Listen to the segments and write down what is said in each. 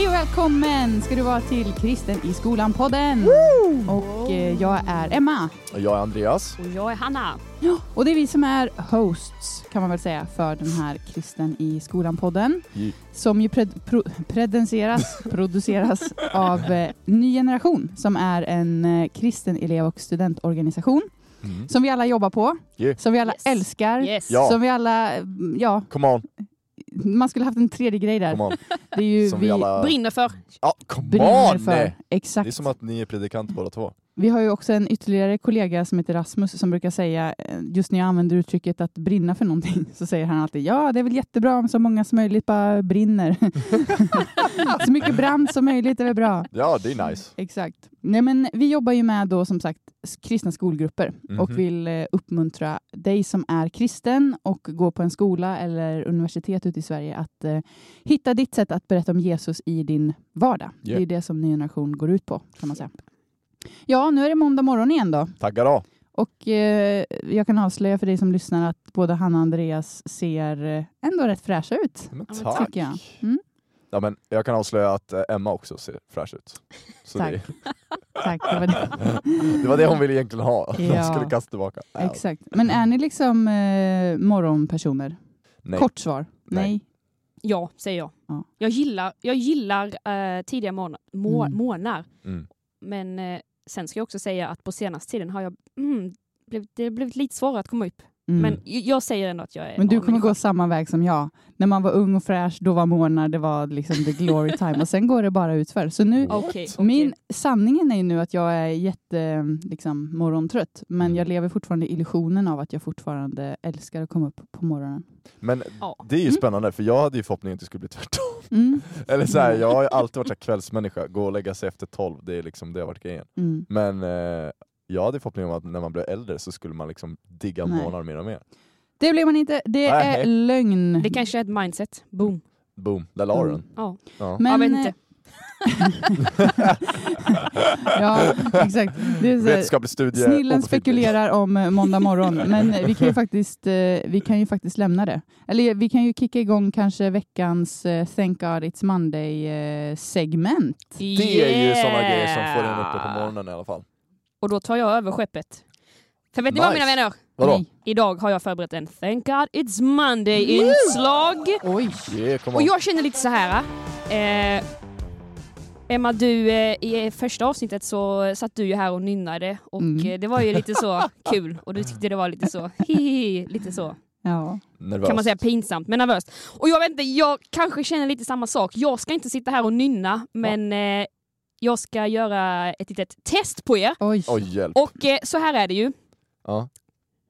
Hej och välkommen ska du vara till Kristen i skolan-podden. Och eh, jag är Emma. Och Jag är Andreas. Och jag är Hanna. Och det är vi som är hosts, kan man väl säga, för den här Kristen i skolan-podden. Ju- Som ju pred, pro, predenseras, produceras av eh, Ny Generation, som är en eh, kristen elev och studentorganisation. Mm. Som vi alla jobbar på, Yeah. som vi alla Yes. älskar. Yes. Ja. Som vi alla, mm, ja, Come on, man skulle haft en tredje grej där. Det är ju Som vi vi alla... Brinner för. Ja, come brinner on! för. Exakt. Det är som att ni är predikanter båda två. Vi har ju också en ytterligare kollega som heter Rasmus som brukar säga, eh, just när jag använder uttrycket att brinna för någonting, så säger han alltid ja, det är väl jättebra om så många som möjligt bara brinner. så mycket brand som möjligt är väl bra. Ja, det är nice. Exakt. Nej, men vi jobbar ju med då som sagt kristna skolgrupper och Mhm. vill eh, uppmuntra dig som är kristen och går på en skola eller universitet ute i Sverige att eh, hitta ditt sätt att berätta om Jesus i din vardag. Det Yeah. är det som Ny Generation går ut på kan man säga. Ja, nu är det måndag morgon igen då. Tackar då. Och eh, jag kan avslöja för dig som lyssnar att både Hanna och Andreas ser eh, ändå rätt fräscha ut. Men tack. Tycker jag. Mm. Ja, men jag kan avslöja att eh, Emma också ser fräsch ut. Så Tack. det, Tack. Det var det. det var det hon ville egentligen ha. Ja. Hon skulle kasta tillbaka. Ja. Exakt. Men är ni liksom eh, morgonpersoner? Nej. Kort svar. Nej. Nej. Ja, säger jag. Ja. Jag gillar, jag gillar eh, tidiga morgnar. Må, Mm. Mm. Men eh, sen ska jag också säga att på senaste tiden har jag mm, blivit, det har blivit lite svårare att komma upp. Mm. Men jag säger ändå att jag är Men du kommer gå samma väg som jag. När man var ung och fräsch, då var morgnar, det var liksom the glory time. Och sen går det bara utför. Så nu, okej. min, sanningen är ju nu att jag är jätte liksom, morgontrött. Men jag lever fortfarande i illusionen av att jag fortfarande älskar att komma upp på morgonen. Men Ja. det är ju Mm. spännande, för jag hade ju förhoppningen att det skulle bli tvärtom. Mm. Eller så här, jag har ju alltid varit så här kvällsmänniska, gå och lägga sig efter tolv, det är liksom det har varit grejen. Mm. Men eh, jag hade förhoppningen om att när man blev äldre så skulle man liksom digga Nej. morgnar mer och mer. Det blir man inte. Det Nej. är lögn. Det kanske är ett mindset. Boom. Boom, där la du den. Ja. Ja. Men, jag vet eh, inte. ja, exakt. Vetenskaplig studie. Snillen spekulerar om eh, måndag morgon, men vi kan, ju faktiskt, eh, vi kan ju faktiskt lämna det. Eller vi kan ju kicka igång kanske veckans Thank God It's Monday-segment. Det är ju sådana grejer som får en uppe på morgonen i alla fall. Och då tar jag över skeppet. För vet ni vad Nice. mina vänner? Vadå? Idag har jag förberett en Thank God It's Monday-inslag. Oj! Yeah, Och jag känner lite så här. Eh, Emma, du, eh, i första avsnittet så satt du ju här och nynnade och Mm. eh, det var ju lite så kul och du tyckte det var lite så lite så Ja. Kan man säga pinsamt men nervöst. Och jag vet inte, jag kanske känner lite samma sak. Jag ska inte sitta här och nynna men eh, jag ska göra ett litet test på er. Oj. Oj, hjälp. Och eh, så här är det ju. Ja.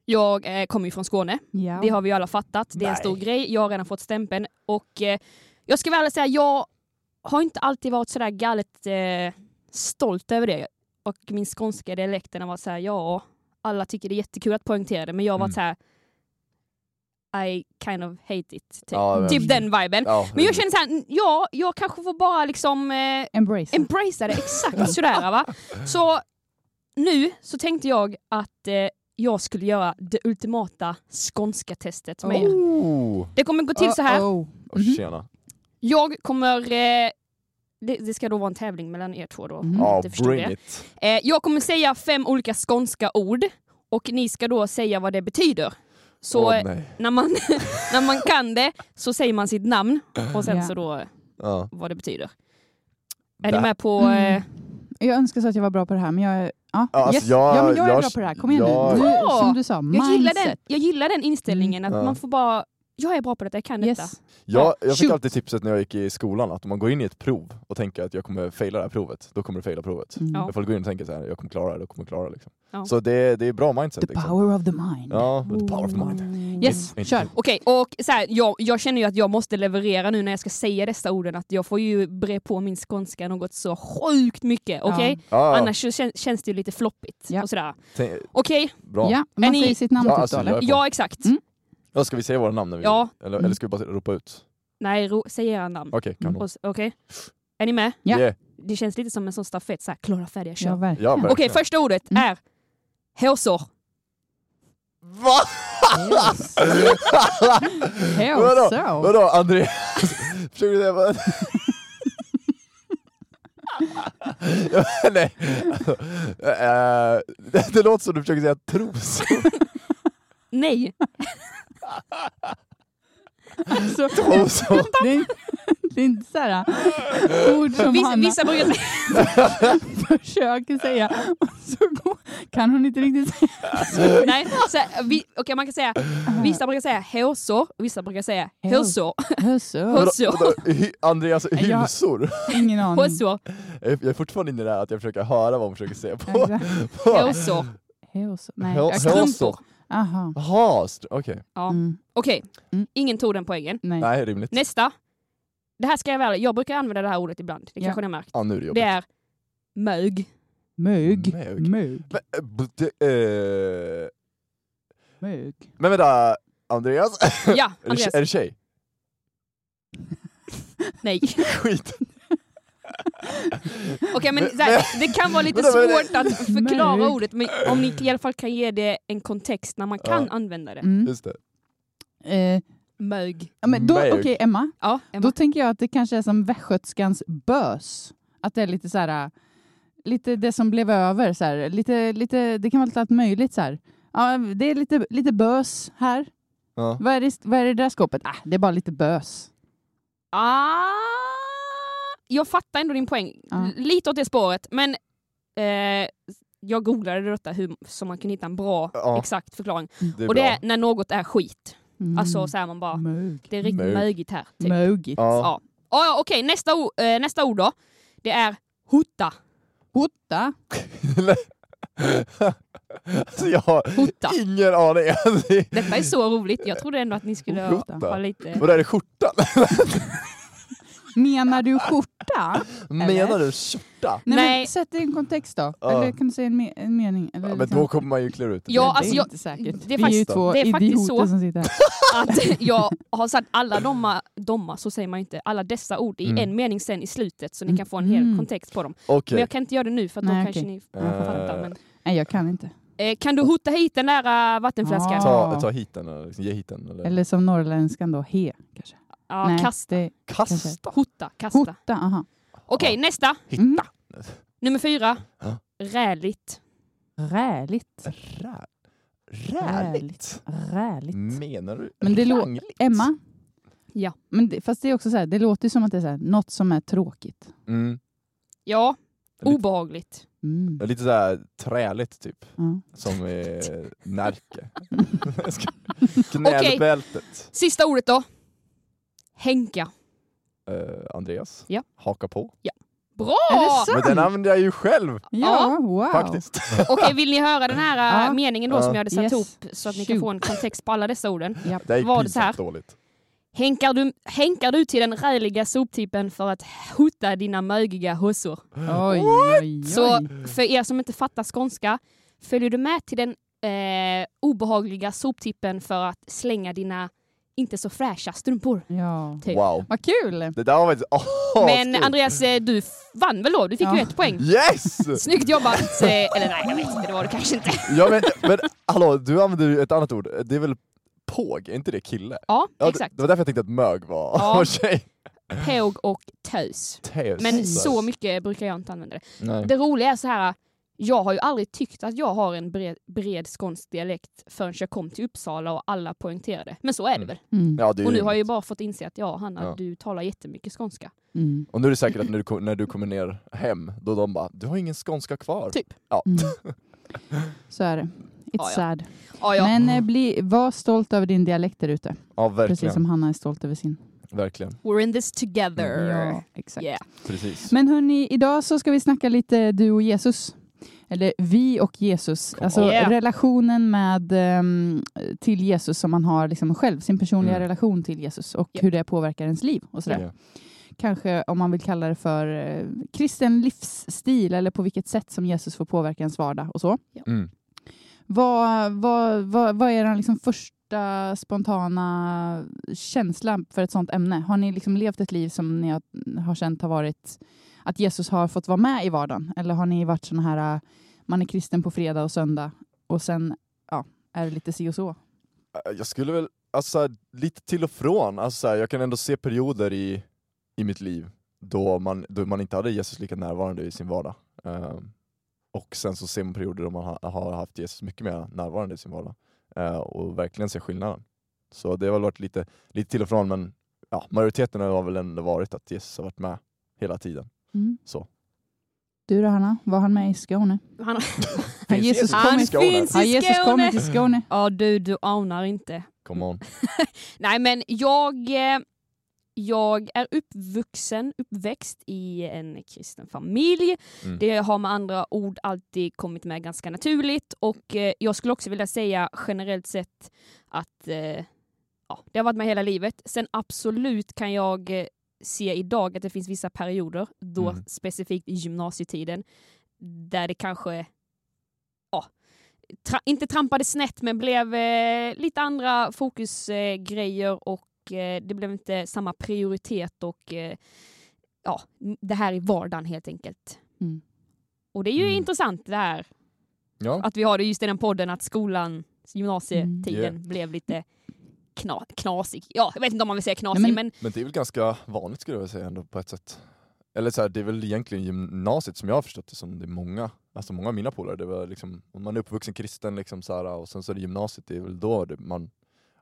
Jag eh, kommer ju från Skåne. Ja. Det har vi ju alla fattat. Det är en Nej. stor grej. Jag har redan fått stämpeln. Och eh, jag ska väl ärligt säga, jag har inte alltid varit sådär galet eh, stolt över det. Och min skånska dialekten har varit såhär, ja, alla tycker det är jättekul att poängtera det, men jag har varit Mm. såhär, I kind of hate it. Typ, Ja, typ den viben. Ja, Men jag känner såhär, ja, jag kanske får bara liksom eh, Embrace. embracea det exakt sådär va. Så nu så tänkte jag att eh, jag skulle göra det ultimata skånska testet med er. Oh. Det kommer gå till så här. Oh, oh. Tjena. Jag kommer... Eh, det, det ska då vara en tävling mellan er två då. Ja, det förstod bring jag. it. Eh, jag kommer säga fem olika skånska ord och ni ska då säga vad det betyder. Så Åh, när, man, när man kan det så säger man sitt namn och sen Ja. så då Ja. vad det betyder. Är ni med på... Mm. Eh, Jag önskar så att jag var bra på det här, men jag är... Ja, alltså, yes. jag- ja men jag är jag- bra på det här. Kom igen jag- nu. du. Som du sa, jag, gillar mindset. den, jag gillar den inställningen att Mm. Ja. man får bara... Jag är bra på detta, jag kan detta. Yes. Jag, jag fick Shoot. alltid tipset när jag gick i skolan att om man går in i ett prov och tänker att jag kommer faila det här provet, då kommer du faila provet. Mm. Ja. Ifall du går in och tänker så här, jag kommer klara det, då kommer jag klara det. Liksom. Ja. Så det, det är bra mindset. The liksom. power of the mind. Ja, the power of the mind. Yes, Inte- kör. Okej, och så här, jag, jag känner ju att jag måste leverera nu när jag ska säga dessa orden, att jag får ju bre på min skånska något så sjukt mycket, okej? Ja, ja. Annars så kän, känns det ju lite floppigt Ja. och sådär. Okej, bra. Ja, man säger sitt namn Ja, typ alltså, då, eller? jag- ja exakt. Mm. Ja, ska vi säga våra namn? När vi, Ja. Eller, Mm. eller ska vi bara ropa ut? Nej, ro, säg era namn. Okej, kanon. Och s- Okej? Är ni med? Ja. Yeah. Det känns lite som en sån stafett, såhär klara, färdiga, kör. Ja, Okej, verkligen. Ja, verkligen. första ordet Mm. är hårsår. Va? Yes. Vadå? so. Vadå Andreas? Försöker du säga vad? Nej. Alltså, eh, det, det låter som du försöker säga tros. Nej, Alltså, Trosor. det, är, det är inte så här ord som vissa, Hanna vissa brukar säga... försöker säga så kan hon inte riktigt säga. Nej, så, här, vi, okej, man kan säga vissa brukar säga håsor, vissa brukar säga vadå, hy- Andreas Jag- hylsor? Ingen aning. Håsor, Jag är fortfarande inne i det här att jag försöker höra vad hon försöker säga på. På. håsor. Nej. Strumpor. Aha. Jaha, str- okej. Ja. Mm. Okej, Mm. ingen tog den poängen. Nej. Nej, rimligt. Nästa. Det här ska jag väl, jag brukar använda det här ordet ibland, det Ja. kanske ni har märkt. Ja, nu är det Det jobbigt. är mög. Mög. Mög. Mög. Men, eh, b- det, eh, Mög. men vänta, Andreas? Ja, Är det, Andreas. är det tjej? Nej. Skit. Okej men Men- så här, det kan vara lite svårt att förklara ordet, men om ni i alla fall kan ge det en kontext när man kan Ja. använda det. Mm. Just det. Eh, Mög. ja, men då. Okej, Emma. Ja, Emma. Då tänker jag att det kanske är som västgötskans bös. Att det är lite så här, lite det som blev över. Så här. Lite, lite, det kan vara lite allt möjligt. Så här. Ja, det är lite, lite bös här. Ja. Vad är, det, vad är det där skåpet? Ah, det är bara lite bös. Ah, jag fattar ändå din poäng. Ja. Lite åt det spåret, men eh, jag googlade detta hur, så man kunde hitta en bra Ja. exakt förklaring. Det är Och bra. det är när något är skit. Mm. Alltså så här man bara, Mög. det är riktigt Mög. mögigt här. Typ. Mögigt. Ja. Ja. Ja, ja, Okej, nästa, eh, nästa ord då. Det är hota. Hotta. alltså, jag har Hota. ingen aning. Alltså, Detta är så roligt. Jag trodde ändå att ni skulle ha, Hota. ha lite... Och där är skjortan. Menar du skjorta? Menar du skjorta? Nej, Nej. Men, sätt det i en kontext då. Ja. Eller kan du säga en, me- en mening? Eller Ja, men liksom- då kommer man ju klura ut det. Ja, det alltså är jag- inte säkert. det är Vi är ju faktiskt- två det är faktiskt så. som sitter här. att jag har sagt alla domar, domar, så säger man inte, alla dessa ord i Mm. en mening sen i slutet så ni kan få en hel Mm. kontext på dem. Okej. Men jag kan inte göra det nu för att Nej, då okej. kanske ni Eh, fattar. Men, Nej, jag kan inte. eh, kan du hota hit den där vattenflaskan? Ta, ta hit den, eller liksom, ge hit den. Eller, Eller som norrländskan då, he kanske. Ja, Nej, kasta. det- kasta. Hota, kasta. Hota, aha. Okej, Ja. nästa. Hitta. Mm. Nummer fyra. Ja. Räligt. Räligt. Rä... Räligt. Räligt. Menar du Men det lå- rangligt? Emma, Ja. men det, fast det är också så här, det låter som att det är så här, något som är tråkigt. Mm. Ja, Lite- obehagligt. Mm. Lite såhär träligt typ, Ja. som är närke. Knälbältet. Sista ordet då. Hänka. Eh, Andreas, Ja. haka på. Bra! Är det sant? Men den använder jag ju själv Ja, wow. faktiskt. Okej, vill ni höra den här äh, Ja. meningen då Ja. som jag hade satt Yes. ihop så att ni kan Shoot. få en kontext på alla dessa orden? Ja. Det gick Var det så här? pinsamt dåligt. Hänkar du, hänkar du till den räliga soptippen för att hota dina mögiga hussor? Oj, oj, oj. Så för er som inte fattar skånska, följer du med till den eh, obehagliga soptippen för att slänga dina inte så fräscha strumpor? Ja. Typ. Wow. Vad kul! Det där var faktiskt oh, Men Andreas, eh, du vann väl då? Du fick Ja. ju ett poäng. Yes! Snyggt jobbat! eh, Eller nej, jag vet inte, det var det kanske inte. Ja men, men hallå, du använder ju ett annat ord. Det är väl påg, är inte det kille? Ja, Ja, exakt. det var därför jag tänkte att mög var, Ja. tjej. Påg och tös. Tös. Men så mycket brukar jag inte använda det. Nej. Det roliga är så här, jag har ju aldrig tyckt att jag har en bred, bred skånsk dialekt förrän jag kom till Uppsala och alla poängterade. Men så är det Mm. väl. Mm. Ja, det är Och nu har jag ju bara fått inse att ja, Hanna, Ja. du talar jättemycket skånska. Mm. Och nu är det säkert att när du, när du kommer ner hem, då de bara du har ingen skånska kvar. Typ. Ja. Mm. Så är det. It's Ja, ja. sad. Men eh, bli, var stolt över din dialekt där ute. ja Precis verkligen. som Hanna är stolt över sin. verkligen. We're in this together. Ja, exakt. Yeah. Precis. Men hörni, idag så ska vi snacka lite du och Jesus. Eller vi och Jesus. Alltså. Yeah. relationen med, ehm, till Jesus som man har liksom själv. Sin personliga Mm. relation till Jesus och Ja. hur det påverkar ens liv. Och sådär. Ja. Kanske om man vill kalla det för eh, kristen livsstil eller på vilket sätt som Jesus får påverka ens vardag och så. Mm. Vad, vad, vad, vad är den liksom första spontana känslan för ett sånt ämne? Har ni liksom levt ett liv som ni har, har känt har varit att Jesus har fått vara med i vardagen? Eller har ni varit såna här, äh, man är kristen på fredag och söndag och sen ja, är det lite si och så? Äh, jag skulle väl, alltså lite till och från, alltså jag kan ändå se perioder i, i mitt liv då man, då man inte hade Jesus lika närvarande i sin vardag. Um, och sen så ser man perioder då man ha, har haft Jesus mycket mer närvarande i sin vardag uh, och verkligen ser skillnaden. Så det har väl varit lite, lite till och från men ja, majoriteten har väl ändå varit att Jesus har varit med hela tiden. Mm. Så. Du då Hanna, var han med i Skåne? Han, Har Jesus Han kommit, finns i har Jesus Skåne. kommit till Skåne? ja du, du anar inte. Come on. Nej men jag, eh, jag är uppvuxen, uppväxt i en kristen familj. Mm. Det har med andra ord alltid kommit med ganska naturligt och eh, jag skulle också vilja säga generellt sett att eh, ja, det har varit med hela livet. Sen absolut kan jag eh, se idag att det finns vissa perioder, då Mm. specifikt i gymnasietiden, där det kanske ja, tra- inte trampade snett men blev eh, lite andra fokusgrejer eh, och eh, det blev inte samma prioritet och eh, ja, det här i vardagen helt enkelt. Mm. Och det är ju Mm. intressant det här Ja. att vi har det just i den podden att skolan, gymnasietiden Mm. blev lite kna knasig. Ja, jag vet inte om man vill säga knasig Nej, men, men- Men det är väl ganska vanligt skulle jag säga ändå på ett sätt. Eller så här, det är väl egentligen gymnasiet som jag har förstått det som det är många, alltså många av mina polare, det var liksom, om man är uppvuxen kristen liksom så här, och sen så är det gymnasiet, det är väl då det, man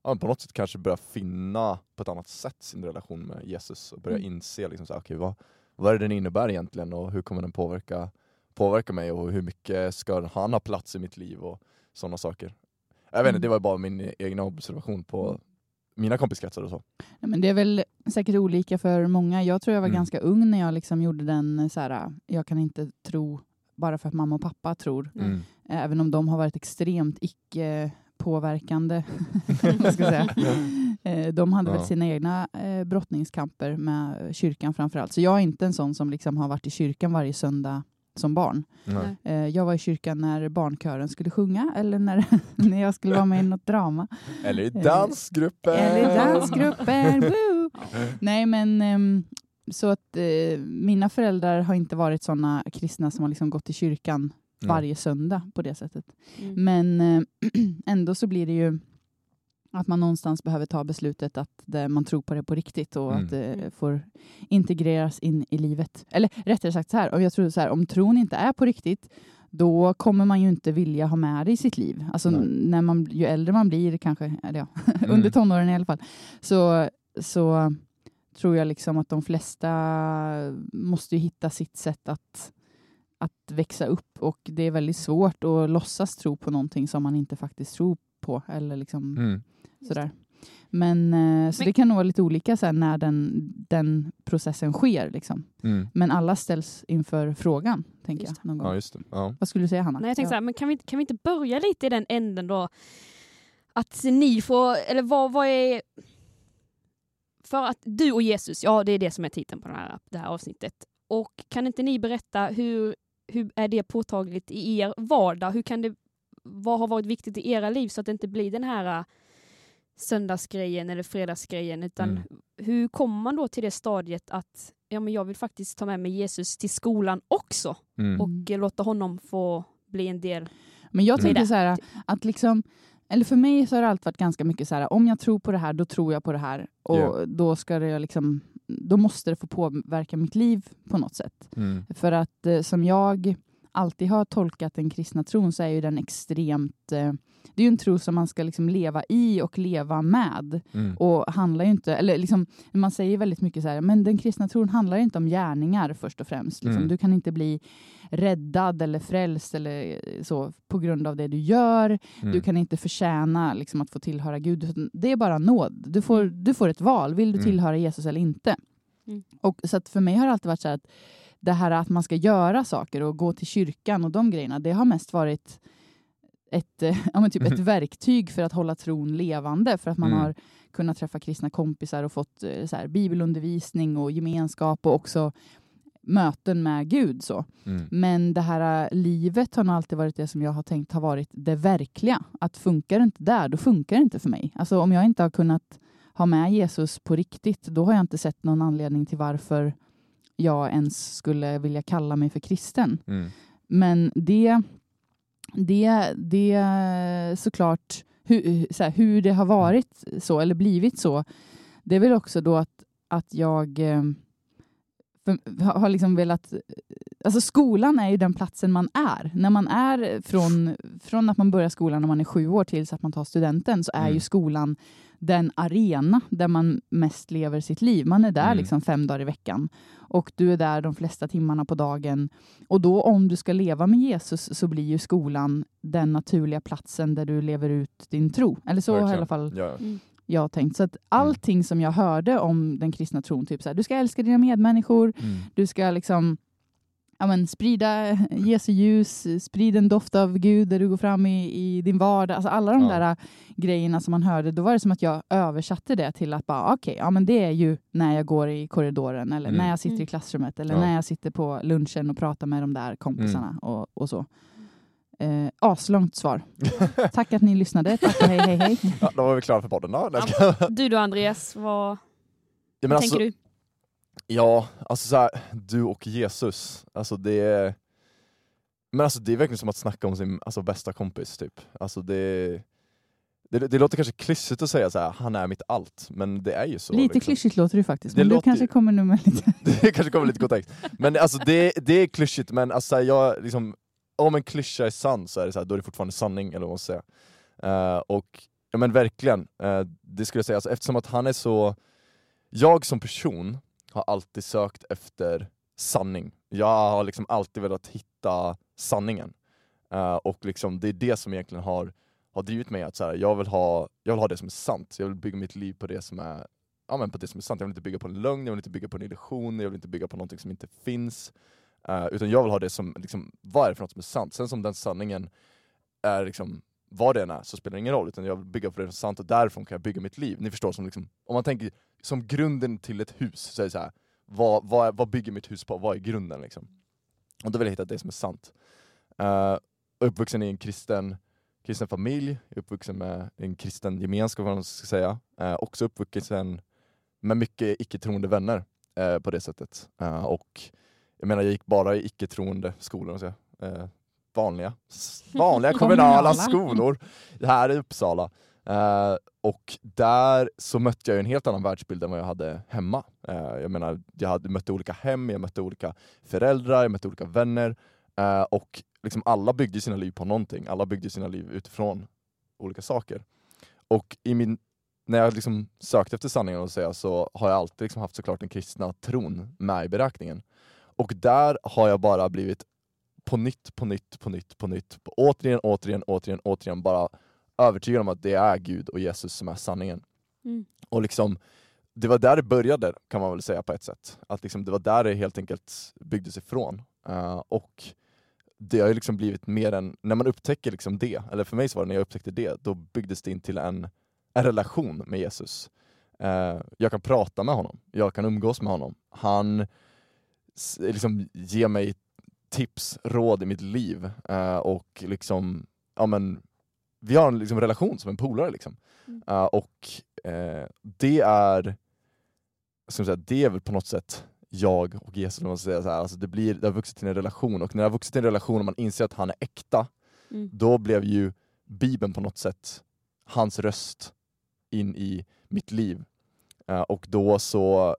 ja, på något sätt kanske börjar finna på ett annat sätt sin relation med Jesus och börja Mm. inse liksom så här, okay, vad, vad är det den innebär egentligen och hur kommer den påverka, påverka mig och hur mycket ska han ha plats i mitt liv och sådana saker. Jag vet inte, Mm. det var bara min egna observation på mina kompiskretsar och så. Nej, men det är väl säkert olika för många. Jag tror jag var Mm. ganska ung när jag liksom gjorde den så här, jag kan inte tro bara för att mamma och pappa tror. Mm. Även om de har varit extremt icke påverkande. ska säga. Eh, De hade väl Ja. sina egna eh, brottningskamper med kyrkan framförallt. Så jag är inte en sån som liksom har varit i kyrkan varje söndag som barn. Nej. Eh, Jag var i kyrkan när barnkören skulle sjunga eller när, när jag skulle vara med i något drama. Eller i dansgruppen! Eller dansgrupper. woo! Nej men ehm, så att eh, mina föräldrar har inte varit såna kristna som har liksom gått i kyrkan Mm. varje söndag på det sättet. mm. Men eh, ändå så blir det ju att man någonstans behöver ta beslutet att man tror på det på riktigt och Mm. att det får integreras in i livet. Eller rättare sagt så här, om jag tror så här, om tron inte är på riktigt då kommer man ju inte vilja ha med det i sitt liv. Alltså Nej. när man, ju äldre man blir, kanske, eller ja, Mm. under tonåren i alla fall, så, så tror jag liksom att de flesta måste ju hitta sitt sätt att, att växa upp och det är väldigt svårt att låtsas tro på någonting som man inte faktiskt tror på. Eller liksom Mm. sådär. Men, eh, så Men- det kan nog vara lite olika så när den, den processen sker. Liksom. Mm. Men alla ställs inför frågan, tänker Just jag. Någon gång. Ja just det. Ja. Vad skulle du säga Hanna? Nej, jag tänkte Ja. så här, men kan vi, inte- kan vi inte börja lite i den änden då? Att ni får, eller vad, vad är... För att du och Jesus, ja det är det som är titeln på den här, det här avsnittet. Och kan inte ni berätta hur, hur är det påtagligt i er vardag? Hur kan det, vad har varit viktigt i era liv så att det inte blir den här äh, söndagsgrejen eller fredagsgrejen utan Mm. hur kommer man då till det stadiet att ja, men jag vill faktiskt ta med mig Jesus till skolan också Mm. och eh, låta honom få bli en del. Men jag tänker så här, att liksom, eller för mig så har det alltid varit ganska mycket så här, om jag tror på det här, då tror jag på det här. Och Ja. då ska det liksom, då måste det få påverka mitt liv på något sätt. Mm. För att eh, som jag alltid har tolkat den kristna tron så är ju den extremt, eh, det är ju en tro som man ska liksom leva i och leva med. Mm. Och handlar ju inte, eller liksom, man säger väldigt mycket så här, men den kristna tron handlar ju inte om gärningar först och främst. Liksom. Mm. Du kan inte bli räddad eller frälst eller så på grund av det du gör. Mm. Du kan inte förtjäna liksom, att få tillhöra Gud. Det är bara nåd. Du får, du får ett val. Vill du Mm. tillhöra Jesus eller inte? Mm. Och, så att för mig har det alltid varit så här att det här att man ska göra saker och gå till kyrkan och de grejerna, det har mest varit ett, eh, ja, typ ett Mhm. verktyg för att hålla tron levande. För att man Mm. har kunnat träffa kristna kompisar och fått eh, så här, bibelundervisning och gemenskap och också möten med Gud. Så. Mm. Men det här äh, livet har nog alltid varit det som jag har tänkt har varit det verkliga. Att funkar det inte där, då funkar det inte för mig. Alltså om jag inte har kunnat ha med Jesus på riktigt, då har jag inte sett någon anledning till varför jag ens skulle vilja kalla mig för kristen. Mm. Men det, det, det såklart, hur, så här, hur det har varit så, eller blivit så, det är väl också då att, att jag... eh, för, har har liksom velat... Alltså skolan är ju den platsen man är. När man är från, från att man börjar skolan när man är sju år tills att man tar studenten så är Mm. ju skolan den arena där man mest lever sitt liv. Man är där Mm. liksom fem dagar i veckan och du är där de flesta timmarna på dagen. Och då om du ska leva med Jesus så blir ju skolan den naturliga platsen där du lever ut din tro. Eller så har i Verkligen. alla fall Ja. Mm. jag tänkt. Så att allting som jag hörde om den kristna tron, typ så här, du ska älska dina medmänniskor, Mm. du ska liksom ja, men, sprida Jesu ljus, sprid en doft av Gud där du går fram i, i din vardag. Alltså alla de Ja. där grejerna som man hörde, då var det som att jag översatte det till att bara okej, ja men det är ju när jag går i korridoren eller Mm. när jag sitter Mm. i klassrummet eller Ja. när jag sitter på lunchen och pratar med de där kompisarna och, och så. Eh, aslångt svar. Tack att ni lyssnade. Tack och hej hej hej. ja, då var vi klara för podden. Ska... Du då Andreas, vad, ja, men vad alltså, tänker du? Ja, alltså så här, du och Jesus, alltså det är... Men alltså det är verkligen som att snacka om sin alltså, bästa kompis typ. Alltså det, det, det låter kanske klyschigt att säga så här, han är mitt allt, men det är ju så. Lite liksom. klyschigt låter det faktiskt, Det men du låter kanske ju- kommer nu med lite... Det kanske kommer lite kontext. Men alltså det, det är klyschigt, men alltså här, jag liksom, om en klyscha är sann så är det så här, då är det fortfarande sanning, eller vad man ska säga. Eh, och ja men verkligen, eh, det skulle jag säga, alltså, eftersom att han är så... Jag som person har alltid sökt efter sanning. Jag har liksom alltid velat hitta sanningen. Uh, och liksom, det är det som egentligen har, har drivit mig att så här, jag, vill ha, jag vill ha det som är sant. Jag vill bygga mitt liv på det som är ja, men på det som är sant. Jag vill inte bygga på en lögn, jag vill inte bygga på en illusion, jag vill inte bygga på någonting som inte finns. Uh, utan jag vill ha det som, liksom, vad är det för något som är sant? Sen som den sanningen är liksom, vad det än är så spelar det ingen roll, utan jag vill bygga på det som är sant och därifrån kan jag bygga mitt liv. Ni förstår, som liksom, om man tänker som grunden till ett hus, så är det så här, vad, vad, vad bygger mitt hus på? Vad är grunden? Liksom? Och då vill jag hitta det som är sant. Uh, uppvuxen i en kristen, kristen familj, uppvuxen med en kristen gemenskap, vad man ska säga. Uh, också uppvuxen med mycket icke-troende vänner uh, på det sättet. Uh, och jag menar, jag gick bara i icke-troende skolor, så, uh, vanliga, vanliga kommunala skolor här i Uppsala. Eh, och där så mötte jag en helt annan världsbild än vad jag hade hemma. Eh, jag menar, jag hade, mötte olika hem, jag mötte olika föräldrar, jag mötte olika vänner. Eh, och liksom alla byggde sina liv på någonting, alla byggde sina liv utifrån olika saker. Och i min när jag liksom sökte efter sanningen och säga, så har jag alltid liksom haft såklart den kristna tron med i beräkningen. Och där har jag bara blivit på nytt, på nytt, på nytt, på nytt, på återigen, återigen, återigen, återigen bara övertygad om att det är Gud och Jesus som är sanningen. Mm. Och liksom, det var där det började kan man väl säga på ett sätt. Att liksom, det var där det helt enkelt byggdes ifrån. Eh, och det har ju liksom blivit mer än, när man upptäcker liksom det, eller för mig så var det när jag upptäckte det, då byggdes det in till en, en relation med Jesus. Eh, jag kan prata med honom, jag kan umgås med honom. Han liksom ger mig tips, råd i mitt liv eh, och liksom, ja men vi har en liksom relation som en polare liksom. Mm. Eh, och eh, det är, ska man säga, det är väl på något sätt jag och Jesus, man säga så här. Alltså det, blir, det har vuxit till en relation och när det har vuxit till en relation och man inser att han är äkta, Mm. då blev ju Bibeln på något sätt hans röst in i mitt liv. Och då så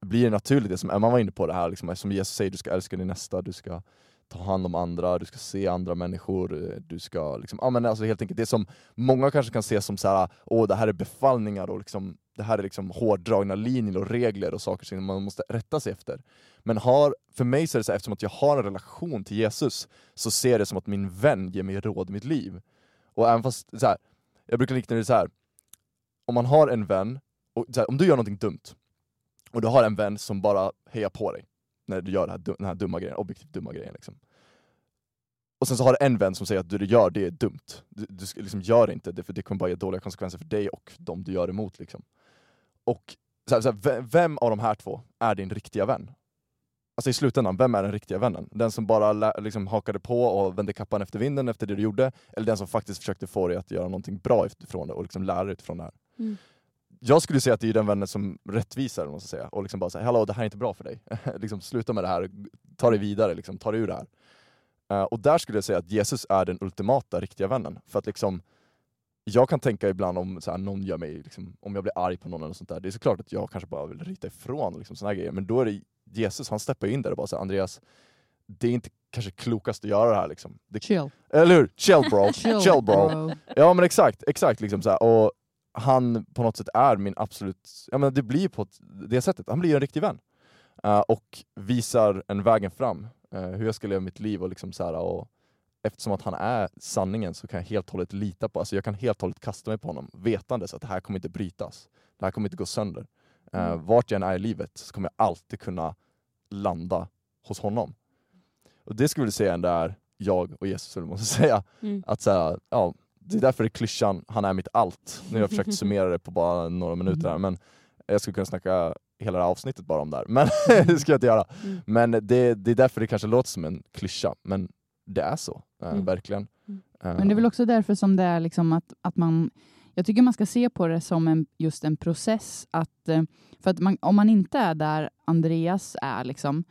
blir det naturligt, det som Emma var inne på, det här liksom, som Jesus säger, du ska älska din nästa, du ska ta hand om andra, du ska se andra människor, du ska liksom, ja men alltså helt enkelt det som många kanske kan se som så här, åh det här är befallningar och liksom, det här är liksom hårdragna linjer och regler och saker som man måste rätta sig efter. Men har, för mig så är det så här, eftersom att jag har en relation till Jesus, så ser jag det som att min vän ger mig råd i mitt liv. Och även fast, så här, jag brukar likna det så här. om man har en vän, och så här, om du gör någonting dumt, och du har en vän som bara hejar på dig när du gör den här, den här dumma grejen, objektivt dumma grejen. Liksom. Och sen så har du en vän som säger att det du gör, det är dumt. Du, du liksom, gör det inte, det, för det kommer bara ge dåliga konsekvenser för dig och de du gör emot. Liksom. Och så här, så här, vem av de här två är din riktiga vän? Alltså i slutändan, vem är den riktiga vännen? Den som bara liksom hakade på och vände kappan efter vinden efter det du gjorde, eller den som faktiskt försökte få dig att göra någonting bra utifrån det och liksom lära dig utifrån det här? Mm. Jag skulle säga att det är den vännen som rättvisar, måste säga, och liksom bara säga hallå det här är inte bra för dig. liksom, sluta med det här, ta dig vidare, liksom, ta dig ur det här. Eh, och där skulle jag säga att Jesus är den ultimata riktiga vännen. För att liksom, jag kan tänka ibland om så här, någon gör mig, liksom, om jag blir arg på någon eller sånt där, det är såklart att jag kanske bara vill ryta ifrån liksom, såna här grejer, men då är det Jesus, han steppar in där och bara säger Andreas, det är inte kanske klokast att göra det här liksom. Det, Chill. eller hur? Chill bro, Chill, bro. bro. Ja men exakt, exakt liksom så här. och han på något sätt är min absolut, ja men det blir på det sättet, han blir en riktig vän. Eh, och visar en vägen fram, eh, hur jag ska leva mitt liv och liksom så här, och eftersom att han är sanningen så kan jag helt och hållet lita på, alltså jag kan helt och hållet kasta mig på honom vetandes att det här kommer inte brytas, det här kommer inte gå sönder. Uh, vart jag än är i livet så kommer jag alltid kunna landa hos honom. Och det skulle jag säga är jag och Jesus, eller ska säga. Mm. Att säga, ja, det är därför är klyschan han är mitt allt. Nu har jag försökt summera det på bara några minuter här, men jag skulle kunna snacka hela det här avsnittet bara om det här, men det ska jag inte göra. Mm. Men det, det är därför det kanske låter som en klyscha, men det är så, eh, Mm. verkligen. Mm. Eh, Men det är väl också därför som det är liksom att, att man jag tycker man ska se på det som en, just en process. Att, eh, för att man, om man inte är där Andreas är, liksom,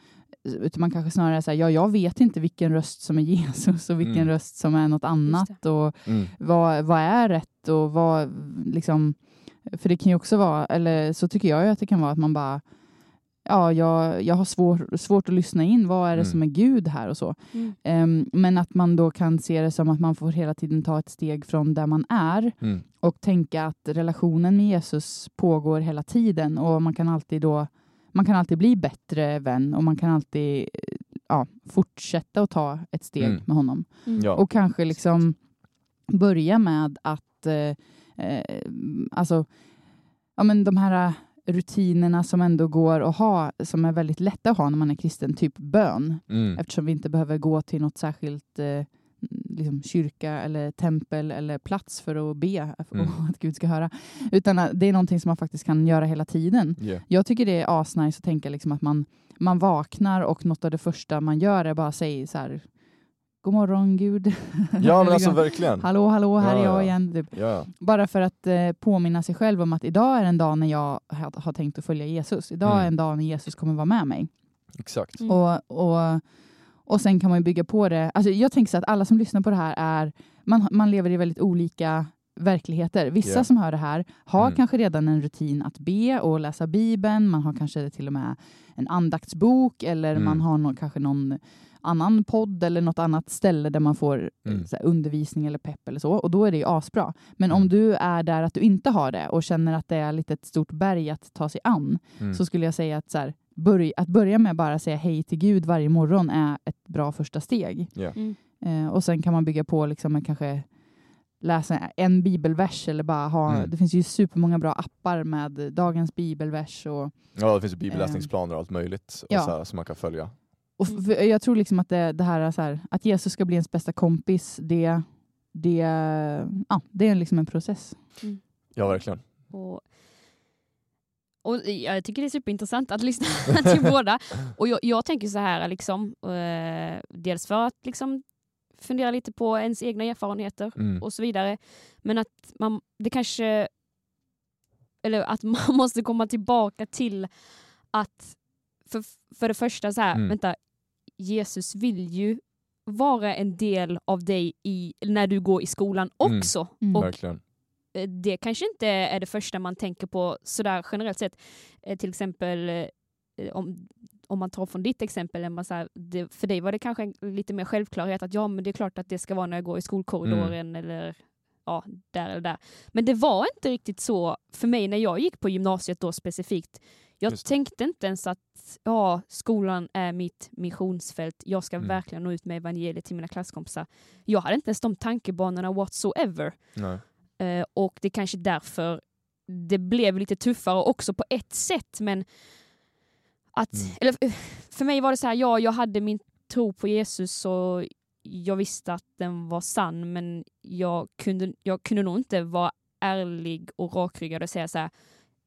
utan man kanske snarare säger ja, jag vet inte vilken röst som är Jesus och vilken Mm. röst som är något annat. Och mm, vad, vad är rätt och vad liksom... För det kan ju också vara, eller så tycker jag ju att det kan vara att man bara Ja, jag, jag har svår, svårt att lyssna in. Vad är det Mm. som är Gud här och så? Mm. Ehm, men att man då kan se det som att man får hela tiden ta ett steg från där man är mm, och tänka att relationen med Jesus pågår hela tiden och man kan alltid då man kan alltid bli bättre vän och man kan alltid eh, ja, fortsätta att ta ett steg Mm. med honom. Mm. ja. Och kanske liksom börja med att eh, eh, alltså, ja, men de här rutinerna som ändå går att ha, som är väldigt lätta att ha när man är kristen, typ bön. mm, Eftersom vi inte behöver gå till något särskilt eh, liksom kyrka eller tempel eller plats för att be Mm. att Gud ska höra. Utan det är någonting som man faktiskt kan göra hela tiden. yeah. Jag tycker det är asnice att tänka liksom att man, man vaknar och något av det första man gör är bara säga så här God morgon Gud. ja men alltså Liksom, verkligen. Hallå, hallå, här Ja, är jag ja. igen. Typ. Ja, Bara för att eh, påminna sig själv om att idag är en dag när jag har, har tänkt att följa Jesus. Idag Mm. är en dag när Jesus kommer vara med mig. exakt. Mm. Och, och, och sen kan man ju bygga på det. Alltså jag tänker så att alla som lyssnar på det här är, man, man lever i väldigt olika verkligheter. Vissa Ja. som hör det här har Mm. kanske redan en rutin att be och läsa Bibeln. Man har kanske till och med en andaktsbok eller Mm. man har nå- kanske någon annan podd eller något annat ställe där man får Mm. så här, undervisning eller pepp eller så. Och då är det ju asbra. Men om Mm. du är där att du inte har det och känner att det är lite ett stort berg att ta sig an Mm. så skulle jag säga att, så här, börj, att börja med bara säga hej till Gud varje morgon är ett bra första steg. Ja. Mm. Eh, och sen kan man bygga på liksom med kanske läsa en bibelvers eller bara ha, Mm. det finns ju supermånga bra appar med dagens bibelvers och, ja, det finns ju bibelläsningsplaner och allt möjligt ja. och så här, som man kan följa. och Mm. jag tror liksom att det, det här, är så här att Jesus ska bli ens bästa kompis det, det, ja, det är liksom en process. Ja, verkligen. Och, och jag tycker det är superintressant att lyssna till båda. Och jag, jag tänker så här, liksom, eh, dels för att liksom, fundera lite på ens egna erfarenheter Mm. och så vidare. Men att man, det kanske, eller att man måste komma tillbaka till att för, för det första så här, Mm. vänta, Jesus vill ju vara en del av dig i, när du går i skolan Mm. också. Mm. Och Verkligen. Eh, det kanske inte är det första man tänker på sådär generellt sett. Eh, Till exempel eh, om, om man tar från ditt exempel, man så här, det, för dig var det kanske lite mer självklarhet att ja men det är klart att det ska vara när jag går i skolkorridoren eller ja, där eller där. Men det var inte riktigt så för mig när jag gick på gymnasiet då specifikt. Jag tänkte inte ens att ja, skolan är mitt missionsfält. Jag ska Mm. verkligen nå ut med evangeliet till mina klasskompisar. Jag hade inte ens de tankebanorna whatsoever. Nej. Eh, och det är kanske därför det blev lite tuffare också på ett sätt. Men att, Mm. eller, eh, för mig var det så här, ja, jag hade min tro på Jesus och jag visste att den var sann, men jag kunde, jag kunde nog inte vara ärlig och rakryggad och säga så här,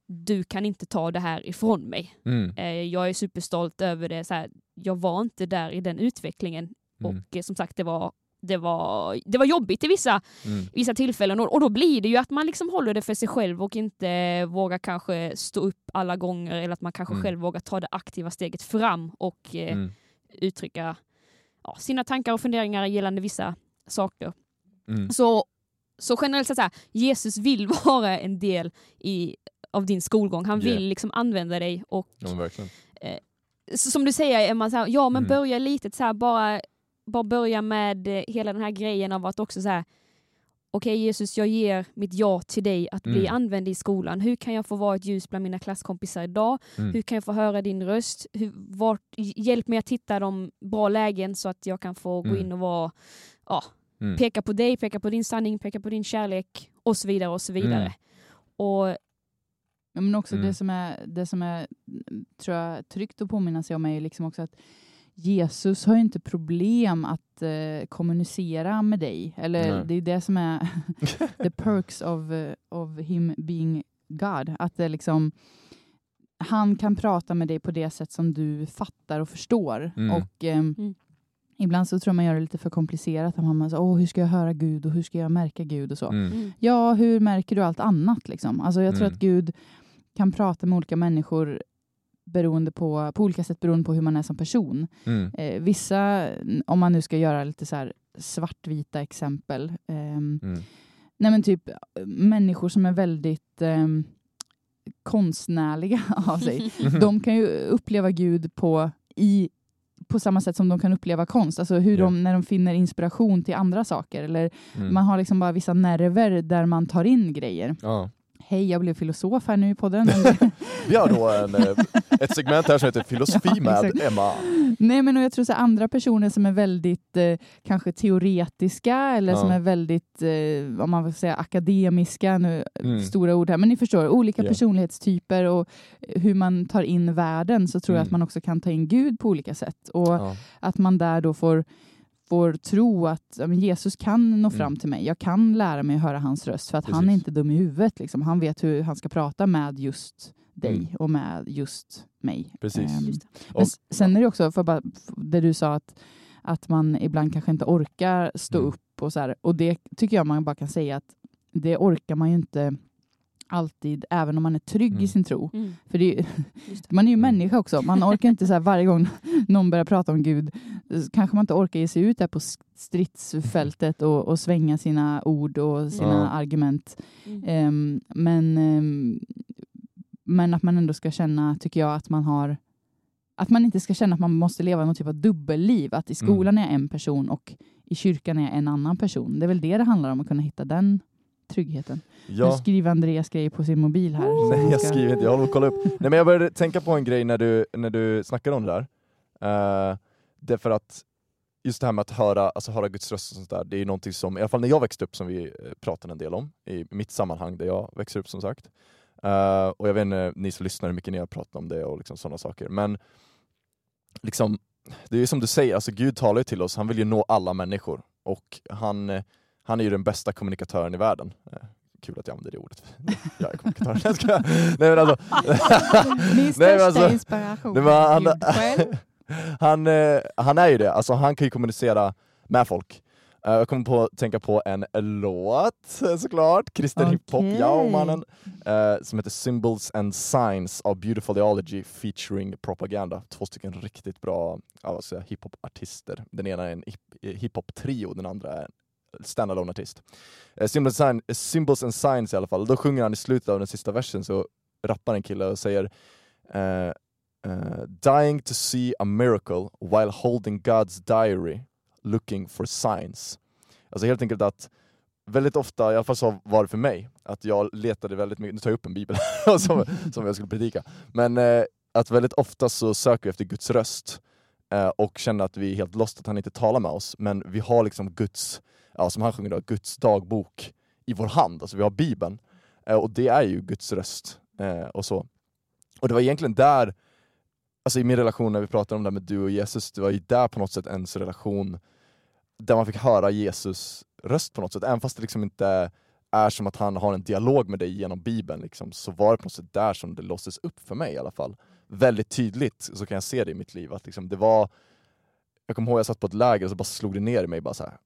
du kan inte ta det här ifrån mig. Mm. Eh, jag är superstolt över det. Så här, jag var inte där i den utvecklingen. Mm. Och som sagt, det var, det var, det var jobbigt i vissa Mm. vissa tillfällen och, och då blir det ju att man liksom håller det för sig själv och inte vågar kanske stå upp alla gånger eller att man kanske Mm. själv vågar ta det aktiva steget fram och eh, Mm. uttrycka ja, sina tankar och funderingar gällande vissa saker. Mm. Så, så generellt sett så här, Jesus vill vara en del i, av din skolgång. Han vill Yeah. liksom använda dig och Ja, så som du säger, Emma, så här, ja men Mm. börja litet, så här, bara, bara börja med eh, hela den här grejen av att också så här. Okej Jesus, jag ger mitt ja till dig att bli Mm. använd i skolan. Hur kan jag få vara ett ljus bland mina klasskompisar idag? Mm. Hur kan jag få höra din röst? Hur, vart, hjälp mig att hitta de bra lägen så att jag kan få gå Mm. in och vara, ja, Mm. peka på dig, peka på din sanning, peka på din kärlek och så vidare och så vidare. Mm. Och Ja, men också Mm. det som är, det som är tror jag, tryggt att påminna sig om är ju liksom också att Jesus har ju inte problem att eh, kommunicera med dig. Eller Nej. det är det som är the perks of, eh, of him being God. Att det liksom, han kan prata med dig på det sätt som du fattar och förstår. Mm. Och ehm, Mm. Ibland så tror man gör det lite för komplicerat. Att man säger, Åh, hur ska jag höra Gud och hur ska jag märka Gud och så. Mm. mm, Ja, hur märker du allt annat? Liksom? Alltså, jag tror Mm. att Gud kan prata med olika människor beroende på, på olika sätt beroende på hur man är som person. Mm. Eh, vissa, om man nu ska göra lite så svartvita exempel. ehm, Mm. nej men typ eh, människor som är väldigt ehm, konstnärliga av sig. De kan ju uppleva Gud på, i, på samma sätt som de kan uppleva konst. Alltså hur Ja. de, när de finner inspiration till andra saker. Eller Mm. man har liksom bara vissa nerver där man tar in grejer. Ja. Hej, jag blev filosof här nu i podden. Vi har då en, eh, ett segment här som heter Filosofi Ja, med. Emma. Nej, men jag tror så andra personer som är väldigt eh, kanske teoretiska eller som Ja. är väldigt, eh, om man vill säga akademiska, nu, Mm. stora ord här, men ni förstår, olika Ja. personlighetstyper och hur man tar in världen så tror jag Mm. att man också kan ta in Gud på olika sätt. Och Ja. att man där då får, får tro att ja, Jesus kan nå Mm. fram till mig. Jag kan lära mig att höra hans röst för att han är Precis. inte dum i huvudet. Liksom. Han vet hur han ska prata med just dig Mm. och med just mig. Precis. Ehm, Just men Och- sen är det också, för bara, det du sa att, att man ibland kanske inte orkar stå Mm. upp och så här. Och det tycker jag man bara kan säga att det orkar man ju inte alltid, även om man är trygg Mm. i sin tro. Mm. För det är, det. man är ju Mm. människa också. Man orkar inte så här varje gång någon börjar prata om Gud, kanske man inte orkar ge sig ut där på stridsfältet och, och svänga sina ord och sina Ja. argument. Mm. Ehm, men, ehm, men att man ändå ska känna, tycker jag, att man har att man inte ska känna att man måste leva någon typ av dubbelliv. Att i skolan är jag en person och i kyrkan är jag en annan person. Det är väl det det handlar om, att kunna hitta den tryggheten. Nu Ja. skriver Andreas grejer på sin mobil här. så Nej jag skriver inte, jag håller på att kolla upp. Nej men jag började tänka på en grej när du, när du snackade om det där. Uh, det är för att just det här med att höra, alltså höra Guds röst och sånt där, det är någonting som, i alla fall när jag växte upp, som vi eh, pratade en del om, i mitt sammanhang där jag växer upp som sagt. Eh, och jag vet inte, ni som lyssnar, hur mycket ni har pratat om det och liksom sådana saker. Men liksom, det är som du säger, alltså Gud talar ju till oss, han vill ju nå alla människor. Och han, eh, han är ju den bästa kommunikatören i världen. Kul att jag använder det ordet. Jag är kommunikatör. Nej men alltså, Min största alltså, inspiration han. Han, eh, han är ju det, alltså han kan ju kommunicera med folk. Eh, jag kommer på att tänka på en låt eh, såklart, kristen hiphop, ja mannen, som heter Symbols and Signs av Beautiful Theology featuring Propaganda. Två stycken riktigt bra säga, hiphop-artister. Den ena är en hip- hiphop-trio, den andra är en standalone artist. Symbols, and Symbols and Signs i alla fall, då sjunger han i slutet av den sista versen så rappar en kille och säger eh, Uh, dying to see a miracle while holding God's diary, looking for signs. Alltså helt enkelt att väldigt ofta, i alla fall så var det för mig, att jag letade väldigt mycket, nu tar jag upp en bibel som, som jag skulle predika, men eh, att väldigt ofta så söker vi efter Guds röst eh, och känner att vi är helt lost, att han inte talar med oss, men vi har liksom Guds, ja, som han sjunger då, Guds dagbok i vår hand, alltså vi har bibeln, eh, och det är ju Guds röst eh, och så. Och det var egentligen där alltså i min relation när vi pratade om det här med du och Jesus, det var ju där på något sätt ens relation där man fick höra Jesus röst på något sätt, även fast det liksom inte är som att han har en dialog med dig genom bibeln, liksom, så var det på något sätt där som det låstes upp för mig i alla fall. Väldigt tydligt så kan jag se det i mitt liv, att liksom, det var jag kommer ihåg jag satt på ett läger och så bara slog det ner i mig bara så här,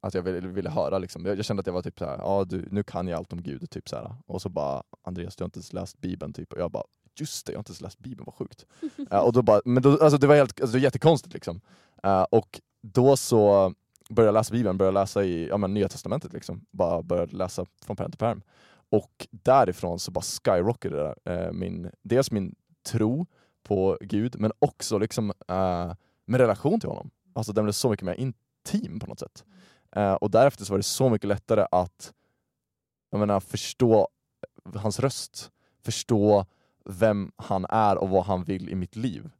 att jag ville, ville höra liksom. jag, jag kände att jag var typ så här, ja du, nu kan jag allt om Gud, typ så här. och så bara Andreas du har inte ens läst bibeln, typ. och jag bara just det, jag har inte ens läst bibeln, vad sjukt. uh, och då bara, men då, alltså det var helt, alltså det var jättekonstigt liksom. Uh, och då så började läsa Bibeln, började läsa i ja, men, Nya Testamentet, liksom. bara började läsa från pärm till pärm. Och därifrån så bara skyrockade det uh, min, dels min tro på Gud, men också liksom, uh, min relation till honom. Alltså den blev så mycket mer intim på något sätt. Uh, och därefter så var det så mycket lättare att jag menar, förstå hans röst, förstå vem han är och vad han vill i mitt liv.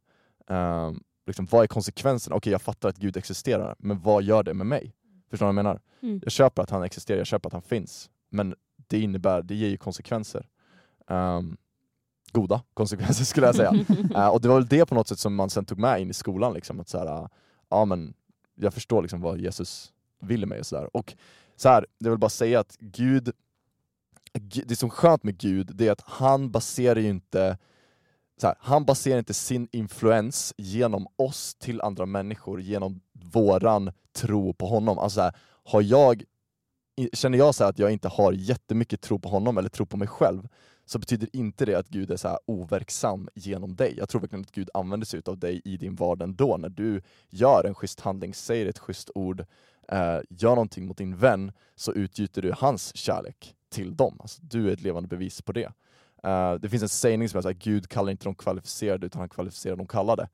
Eh, liksom, vad är konsekvenserna? Okej, jag fattar att Gud existerar, men vad gör det med mig? Förstår du vad jag menar? Mm. Jag köper att han existerar, jag köper att han finns, men det innebär, det ger ju konsekvenser. Um, goda konsekvenser skulle jag säga. uh, och det var väl det på något sätt som man sen tog med in i skolan, liksom, att så här, uh, ja, men jag förstår liksom vad Jesus vill mig och sådär. Och så här, jag vill bara säga att Gud, det som är skönt med Gud, det är att han baserar ju inte så här, han baserar inte sin influens genom oss till andra människor, genom våran tro på honom. Alltså här, har jag, känner jag så att jag inte har jättemycket tro på honom eller tro på mig själv, så betyder inte det att Gud är så här overksam genom dig. Jag tror verkligen att Gud använder sig av dig i din vardag ändå. När du gör en schysst handling, säger ett schysst ord, eh, gör någonting mot din vän, så utgjuter du hans kärlek till dem. Alltså, du är ett levande bevis på det. Uh, det finns en sägning som är att Gud kallar inte de kvalificerade utan han kvalificerar de kallade.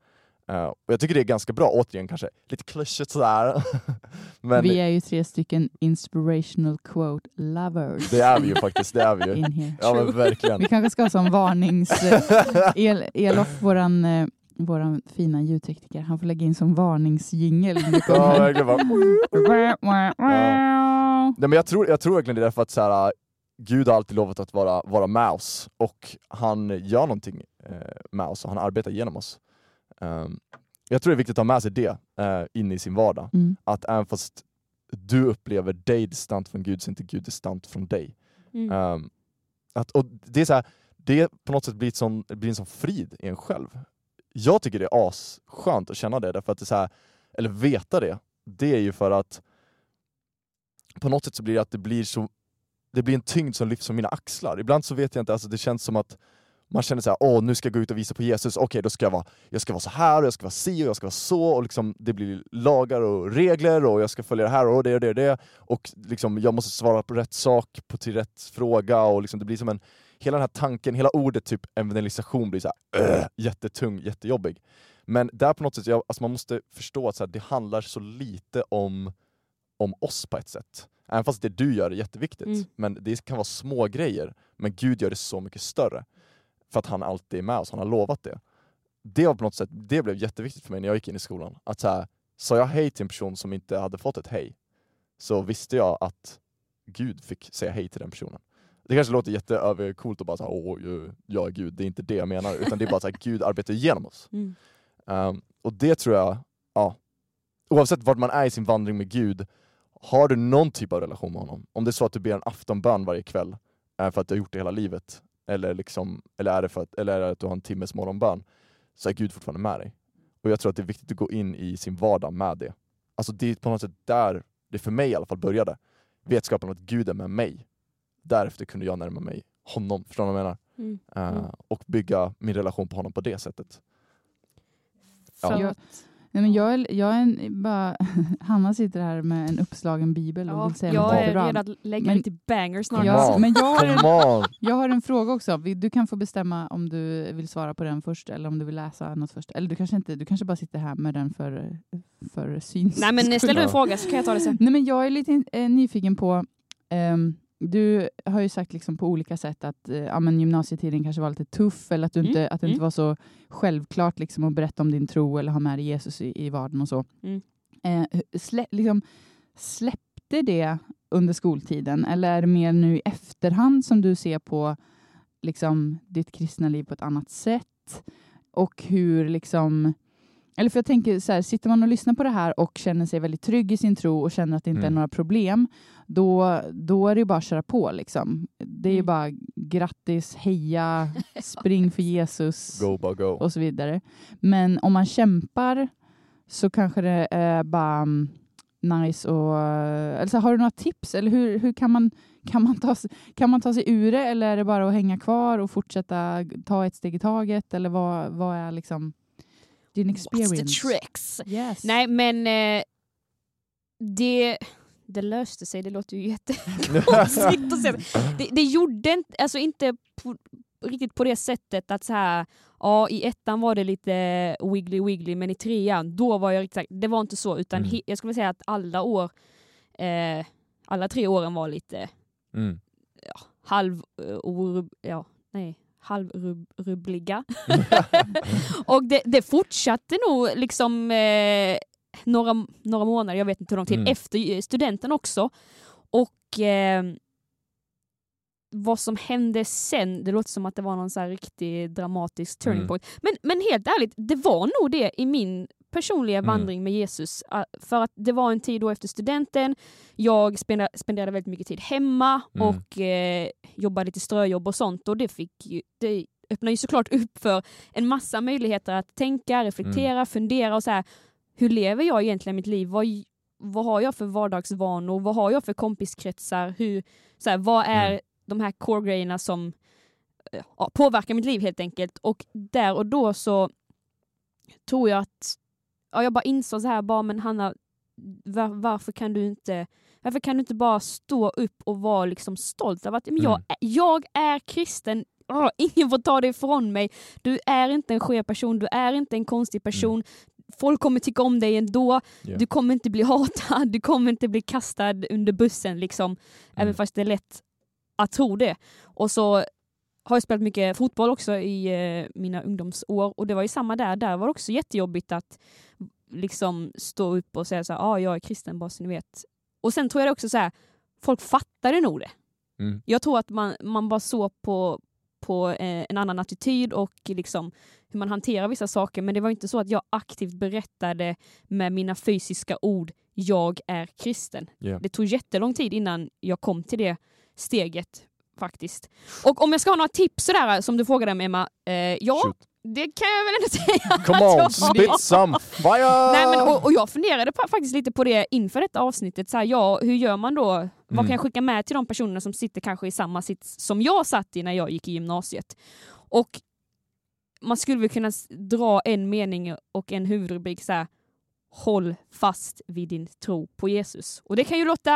Uh, och jag tycker det är ganska bra, återigen kanske lite klyschigt sådär. Men vi är ju tre stycken inspirational quote lovers. Det är vi ju faktiskt, det är vi ju. Ja men verkligen. Vi kanske ska ha som varnings... El, Elof, våran, eh, våran fina ljudtekniker, han får lägga in som varningsjingel. ja, verkligen. Bara... ja. Nej, men jag, tror, jag tror verkligen det är därför att så här, Gud har alltid lovat att vara, vara med oss och han gör någonting eh, med oss och han arbetar genom oss. Um, jag tror det är viktigt att ha med sig det uh, in i sin vardag. Mm. Att även fast du upplever dig distant från Gud så är inte Gud distant från dig. Mm. Um, att, och det är så här, det på något sätt blir, sån, blir en sån frid i en själv. Jag tycker det är asskönt att känna det, därför att det är så här, eller veta det. Det är ju för att på något sätt så blir det att det blir så det blir en tyngd som lyfts från mina axlar. Ibland så vet jag inte, alltså det känns som att man känner så här, åh nu ska jag gå ut och visa på Jesus, okej okay, då ska jag vara, jag ska vara så här, och jag ska vara si och jag ska vara så, och liksom, det blir lagar och regler och jag ska följa det här och det och det och det, och liksom, jag måste svara på rätt sak, på till rätt fråga, och liksom, det blir som en, hela den här tanken, hela ordet typ evangelisation blir så här, äh, jättetung, jättejobbig. Men där på något sätt, jag, alltså man måste förstå att så här, det handlar så lite om, om oss på ett sätt. Även fast det du gör är jätteviktigt, mm. men det kan vara små grejer. Men Gud gör det så mycket större. För att han alltid är med oss, han har lovat det. Det var på något sätt, det blev jätteviktigt för mig när jag gick in i skolan. Att så här, sa jag hej till en person som inte hade fått ett hej, så visste jag att Gud fick säga hej till den personen. Det kanske låter jätteövercoolt att bara säga åh, jag är Gud, det är inte det jag menar, utan det är bara att Gud arbetar igenom oss. Mm. Um, och det tror jag, ja, oavsett vart man är i sin vandring med Gud, har du någon typ av relation med honom? Om det är så att du ber en aftonbön varje kväll är för att du har gjort det hela livet, eller, liksom, eller, är det för att, eller är det att du har en timmes morgonbön, så är Gud fortfarande med dig. Och jag tror att det är viktigt att gå in i sin vardag med det. Alltså det är på något sätt där det för mig i alla fall började. Vetskapen om att Gud är med mig. Därefter kunde jag närma mig honom, förstår du vad jag menar? Mm. Uh, och bygga min relation på honom på det sättet. Ja. Nej, men jag, är, jag är en, bara, Hanna sitter här med en uppslagen bibel och ja, vill säga jag något är bra. redan att lägga men, lite bangers snart. Ja, men jag har, en, jag har en fråga också. Du kan få bestämma om du vill svara på den först eller om du vill läsa något först. Eller du kanske, inte, du kanske bara sitter här med den för, för syns Nej men ställ du en fråga så kan jag ta det sen. Nej, men jag är lite eh, nyfiken på um, du har ju sagt liksom på olika sätt att eh, ja, men gymnasietiden kanske var lite tuff eller att, du mm. inte, att det mm. inte var så självklart liksom, att berätta om din tro eller ha med dig Jesus i, i vardagen och så. Mm. Eh, slä, liksom, släppte det under skoltiden eller är det mer nu i efterhand som du ser på liksom, ditt kristna liv på ett annat sätt? Och hur liksom eller för jag tänker så här, sitter man och lyssnar på det här och känner sig väldigt trygg i sin tro och känner att det inte mm. är några problem, då, då är det ju bara att köra på. Liksom. Det är ju mm. bara grattis, heja, spring för Jesus go, go, go. och så vidare. Men om man kämpar så kanske det är bara um, nice och... Eller så, har du några tips? Eller hur, hur kan, man, kan, man ta, kan man ta sig ur det eller är det bara att hänga kvar och fortsätta ta ett steg i taget? Eller vad, vad är liksom din experience. What's the tricks? Yes. Nej men eh, det, det löste sig, det låter ju jättekonstigt att säga. Det, det gjorde inte, alltså inte på, riktigt på det sättet att så här, ja i ettan var det lite wiggly wiggly men i trean då var jag riktigt det var inte så utan Mm. he, jag skulle säga att alla år, eh, alla tre åren var lite Mm. halv, eh, orub, ja, nej, halvrubbliga. och det, det fortsatte nog liksom eh, några, några månader, jag vet inte hur lång tid, Mm. efter studenten också. Och eh, vad som hände sen, det låter som att det var någon så här riktig dramatisk turning Mm. point. Men, men helt ärligt, det var nog det i min personliga Mm. vandring med Jesus. För att det var en tid då efter studenten, jag spendera, spenderade väldigt mycket tid hemma Mm. och eh, jobbade lite ströjobb och sånt och det, fick ju, det öppnar ju såklart upp för en massa möjligheter att tänka, reflektera, Mm. fundera och så här, hur lever jag egentligen mitt liv? Vad, vad har jag för vardagsvanor? Vad har jag för kompiskretsar? Hur, så här, vad är Mm. de här core-grejerna som eh, ja, påverkar mitt liv helt enkelt? Och där och då så tror jag att ja, jag bara insåg så här, bara, men Hanna, var, varför kan du inte varför kan du inte bara stå upp och vara liksom stolt över att men jag, Mm. jag är kristen, Åh, ingen får ta det ifrån mig. Du är inte en skev person, du är inte en konstig person. Folk kommer tycka om dig ändå, Ja. du kommer inte bli hatad, du kommer inte bli kastad under bussen liksom. Även Mm. fast det är lätt att tro det. Och så har jag spelat mycket fotboll också i eh, mina ungdomsår och det var ju samma där. Där var det också jättejobbigt att liksom stå upp och säga så här, ah, jag är kristen bara så ni vet. Och sen tror jag också så här, folk fattade nog det. Mm. Jag tror att man, man bara såg på, på eh, en annan attityd och liksom hur man hanterar vissa saker. Men det var inte så att jag aktivt berättade med mina fysiska ord, jag är kristen. Ja. Det tog jättelång tid innan jag kom till det steget faktiskt. Och om jag ska ha några tips sådär som du frågade mig Emma, eh, ja Shoot. det kan jag väl ändå säga. Come on, spit some fire! Nej, men, och, och jag funderade på, faktiskt lite på det inför detta avsnittet. Så här, ja, hur gör man då? Vad Mm. kan jag skicka med till de personerna som sitter kanske i samma sits som jag satt i när jag gick i gymnasiet? Och man skulle väl kunna dra en mening och en huvudrubrik så här, håll fast vid din tro på Jesus. Och det kan ju låta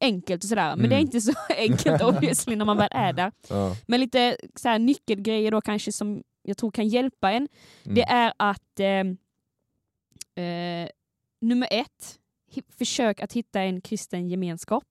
enkelt och sådär, men Mm. det är inte så enkelt obviously när man väl är där. Ja. Men lite så här, nyckelgrejer då kanske som jag tror kan hjälpa en. Mm. Det är att eh, eh, nummer ett, försök att hitta en kristen gemenskap.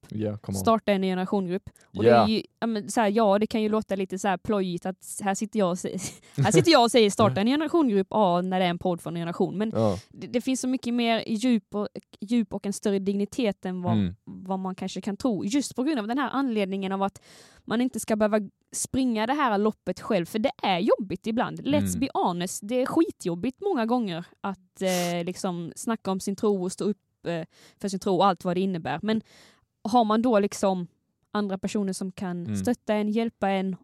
On. Starta en generationgrupp. Och Ja. det, ju, så här, ja, det kan ju låta lite så här plojigt att här sitter jag och säger, här sitter jag och säger starta en generationgrupp ja, när det är en podd från en generation. Men Ja. det, det finns så mycket mer djup och, djup och en större dignitet än vad, Mm. vad man kanske kan tro. Just på grund av den här anledningen av att man inte ska behöva springa det här loppet själv, för det är jobbigt ibland. Let's Mm. be honest, det är skitjobbigt många gånger att eh, liksom snacka om sin tro och stå upp för sin tro och allt vad det innebär. Men har man då liksom andra personer som kan Mm. stötta en, hjälpa en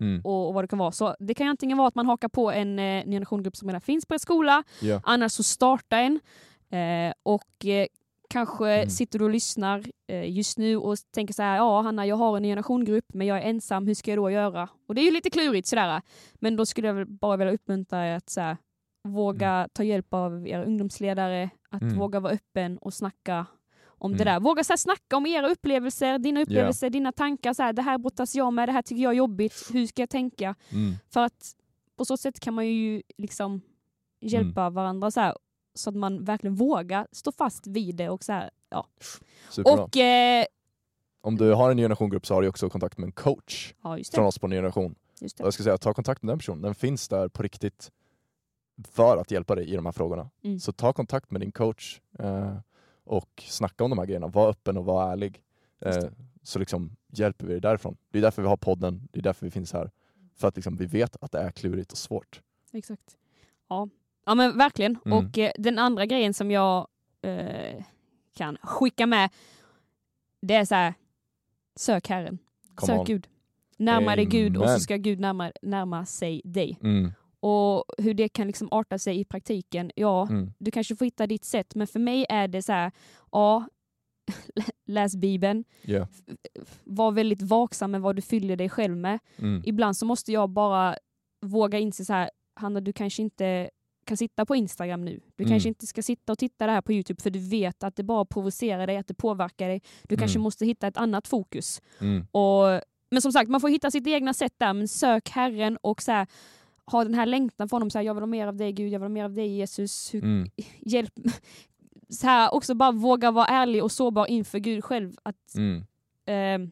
Mm. och, vad det kan vara. Så det kan ju antingen vara att man hakar på en eh, generationgrupp som redan finns på er skola, Ja. annars så starta en. Eh, och eh, kanske Mm. sitter du och lyssnar eh, just nu och tänker så här, ja Hanna jag har en generationgrupp men jag är ensam, hur ska jag då göra? Och det är ju lite klurigt sådär. Men då skulle jag bara vilja uppmuntra er att så här, våga ta hjälp av era ungdomsledare, att Mm. våga vara öppen och snacka om det Mm. där. Våga så här, snacka om era upplevelser, dina upplevelser, dina tankar. Så här, det här brottas jag med, det här tycker jag är jobbigt, hur ska jag tänka? Mm. För att på så sätt kan man ju liksom hjälpa Mm. varandra så, här, så att man verkligen vågar stå fast vid det. Och så här, ja. Superbra. Och, eh, Om du har en generationgrupp så har du också kontakt med en coach ja, från det. oss på en generation. Det. jag ska säga, ta kontakt med den personen. Den finns där på riktigt för att hjälpa dig i de här frågorna. Mm. Så ta kontakt med din coach eh, och snacka om de här grejerna. Var öppen och var ärlig. Eh, så liksom hjälper vi dig därifrån. Det är därför vi har podden, det är därför vi finns här. För att liksom vi vet att det är klurigt och svårt. Exakt. Ja. ja, men verkligen. Mm. Och eh, den andra grejen som jag eh, kan skicka med, det är så här, sök Herren. Come sök on. Gud. Närma dig Gud och så ska Gud närma, närma sig dig. Mm, Och hur det kan liksom arta sig i praktiken, ja, mm, du kanske får hitta ditt sätt, men för mig är det så här, ja, läs Bibeln, yeah, var väldigt vaksam med vad du fyller dig själv med. mm, Ibland så måste jag bara våga inse så här, Hanna du kanske inte kan sitta på Instagram nu. Du Mm. kanske inte ska sitta och titta det här på Youtube för du vet att det bara provocerar dig, att det påverkar dig. Du kanske Mm. måste hitta ett annat fokus. Mm. Och, men som sagt, man får hitta sitt egna sätt där, men sök Herren och så här, ha den här längtan för honom. Så här, jag vill ha mer av dig Gud, jag vill ha mer av dig Jesus. Hur, Mm. Hjälp. Så här, också bara våga vara ärlig och sårbar inför Gud själv. Att Mm. ehm,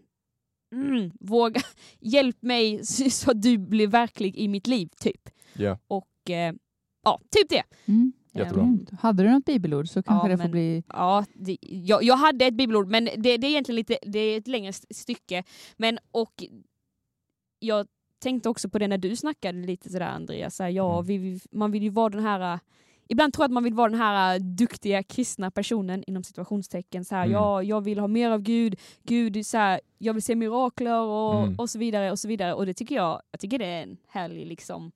mm, våga, hjälp mig så att du blir verklig i mitt liv, typ. Ja. Och eh, ja, typ det. Mm. Jättebra. Grymt. Hade du något bibelord så kanske Ja, det får men- bli... Ja, det, jag, jag hade ett bibelord, men det, det är egentligen lite, det är ett längre st- stycke. Men och jag tänkte också på det när du snackade lite sådär Andreas, så här, ja, Mm. vi, man vill ju vara den här Ibland tror jag att man vill vara den här duktiga kristna personen inom situationstecken. Så här, Mm. ja, jag vill ha mer av Gud, Gud så här, jag vill se mirakler och, Mm. och så vidare. Och så vidare. Och det tycker jag, jag tycker det är en härlig liksom,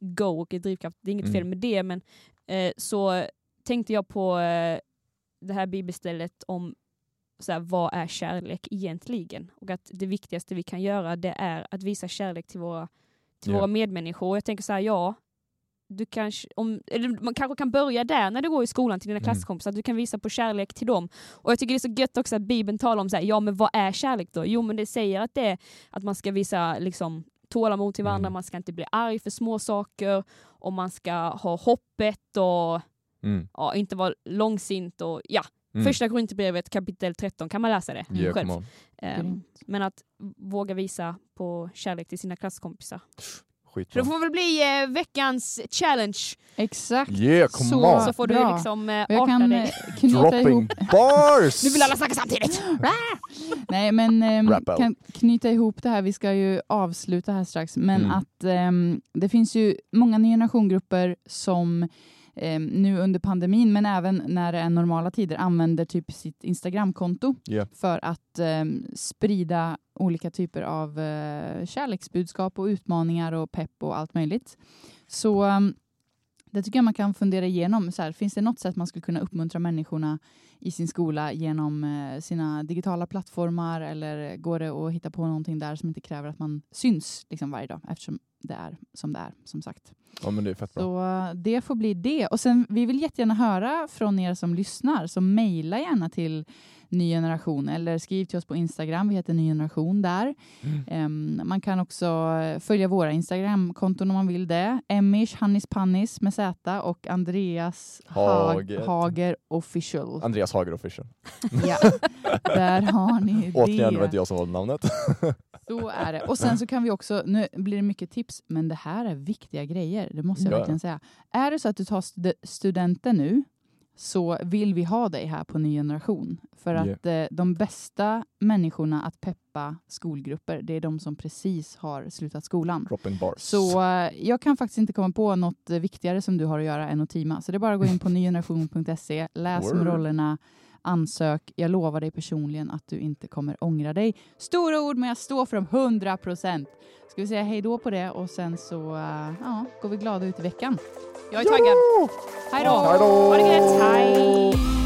go och drivkraft. Det är inget Mm. fel med det, men eh, så tänkte jag på eh, det här bibelstället om så här, vad är kärlek egentligen? Och att det viktigaste vi kan göra det är att visa kärlek till våra, till Ja. våra medmänniskor. Och jag tänker så här, ja, du kanske, om, man kanske kan börja där när du går i skolan till dina Mm. klasskompisar, att du kan visa på kärlek till dem. Och jag tycker det är så gött också att Bibeln talar om så här, ja men vad är kärlek då? Jo men det säger att det är att man ska visa liksom, tålamod till varandra, Mm. man ska inte bli arg för små saker och man ska ha hoppet och Mm. ja, inte vara långsint och ja, Mm. första Korinthierbrevet kapitel 13 kan man läsa det Yeah, själv. Grymt. men att våga visa på kärlek till sina klasskompisar. Skitbra. det får väl bli eh, veckans challenge. Exakt. Yeah, come Så- on! Så får du bra. liksom eh, jag kan dig. eh, knyta Dropping ihop... bars! Nu vill alla snacka samtidigt! Nej, men out. kan knyta ihop det här. Vi ska ju avsluta här strax. Men Mm. att ehm, det finns ju många ny generationsgrupper som ehm, nu under pandemin, men även när det är normala tider, använder typ sitt Instagramkonto Yeah. för att ehm, sprida olika typer av eh, kärleksbudskap och utmaningar och pepp och allt möjligt. Så ehm, det tycker jag man kan fundera igenom. Så här, finns det något sätt man skulle kunna uppmuntra människorna i sin skola genom eh, sina digitala plattformar eller går det att hitta på någonting där som inte kräver att man syns liksom varje dag eftersom det är som det är, som sagt. Ja men det är fett bra. Så det får bli det. Och sen, vi vill jättegärna höra från er som lyssnar, så mejla gärna till Ny Generation eller skriv till oss på Instagram, vi heter Ny Generation där. Mm. Em, man kan också följa våra Instagramkonton om man vill det. Emish Hannis Pannis med Z och Andreas Hag- Hager. Hager Official. Andreas Hager official. Ja, där har ni Återigen det var det. inte jag som valde namnet. Så är det. Och sen så kan vi också, nu blir det mycket tips, men det här är viktiga grejer, det måste jag Ja. verkligen säga. Är det så att du tar stud- studenten nu, så vill vi ha dig här på Ny Generation. För att eh, de bästa människorna att peppa skolgrupper, det är de som precis har slutat skolan. Dropping bars. Så eh, jag kan faktiskt inte komma på något viktigare som du har att göra än att teama. Så det är bara att gå in på nygeneration.se, läs om rollerna, ansök. Jag lovar dig personligen att du inte kommer ångra dig. Stora ord, men jag står för dem 100 procent. Ska vi säga hej då på det och sen så eh, ja, går vi glada ut i veckan. Jag är taggad. Hej då! Ha det gött! Hej!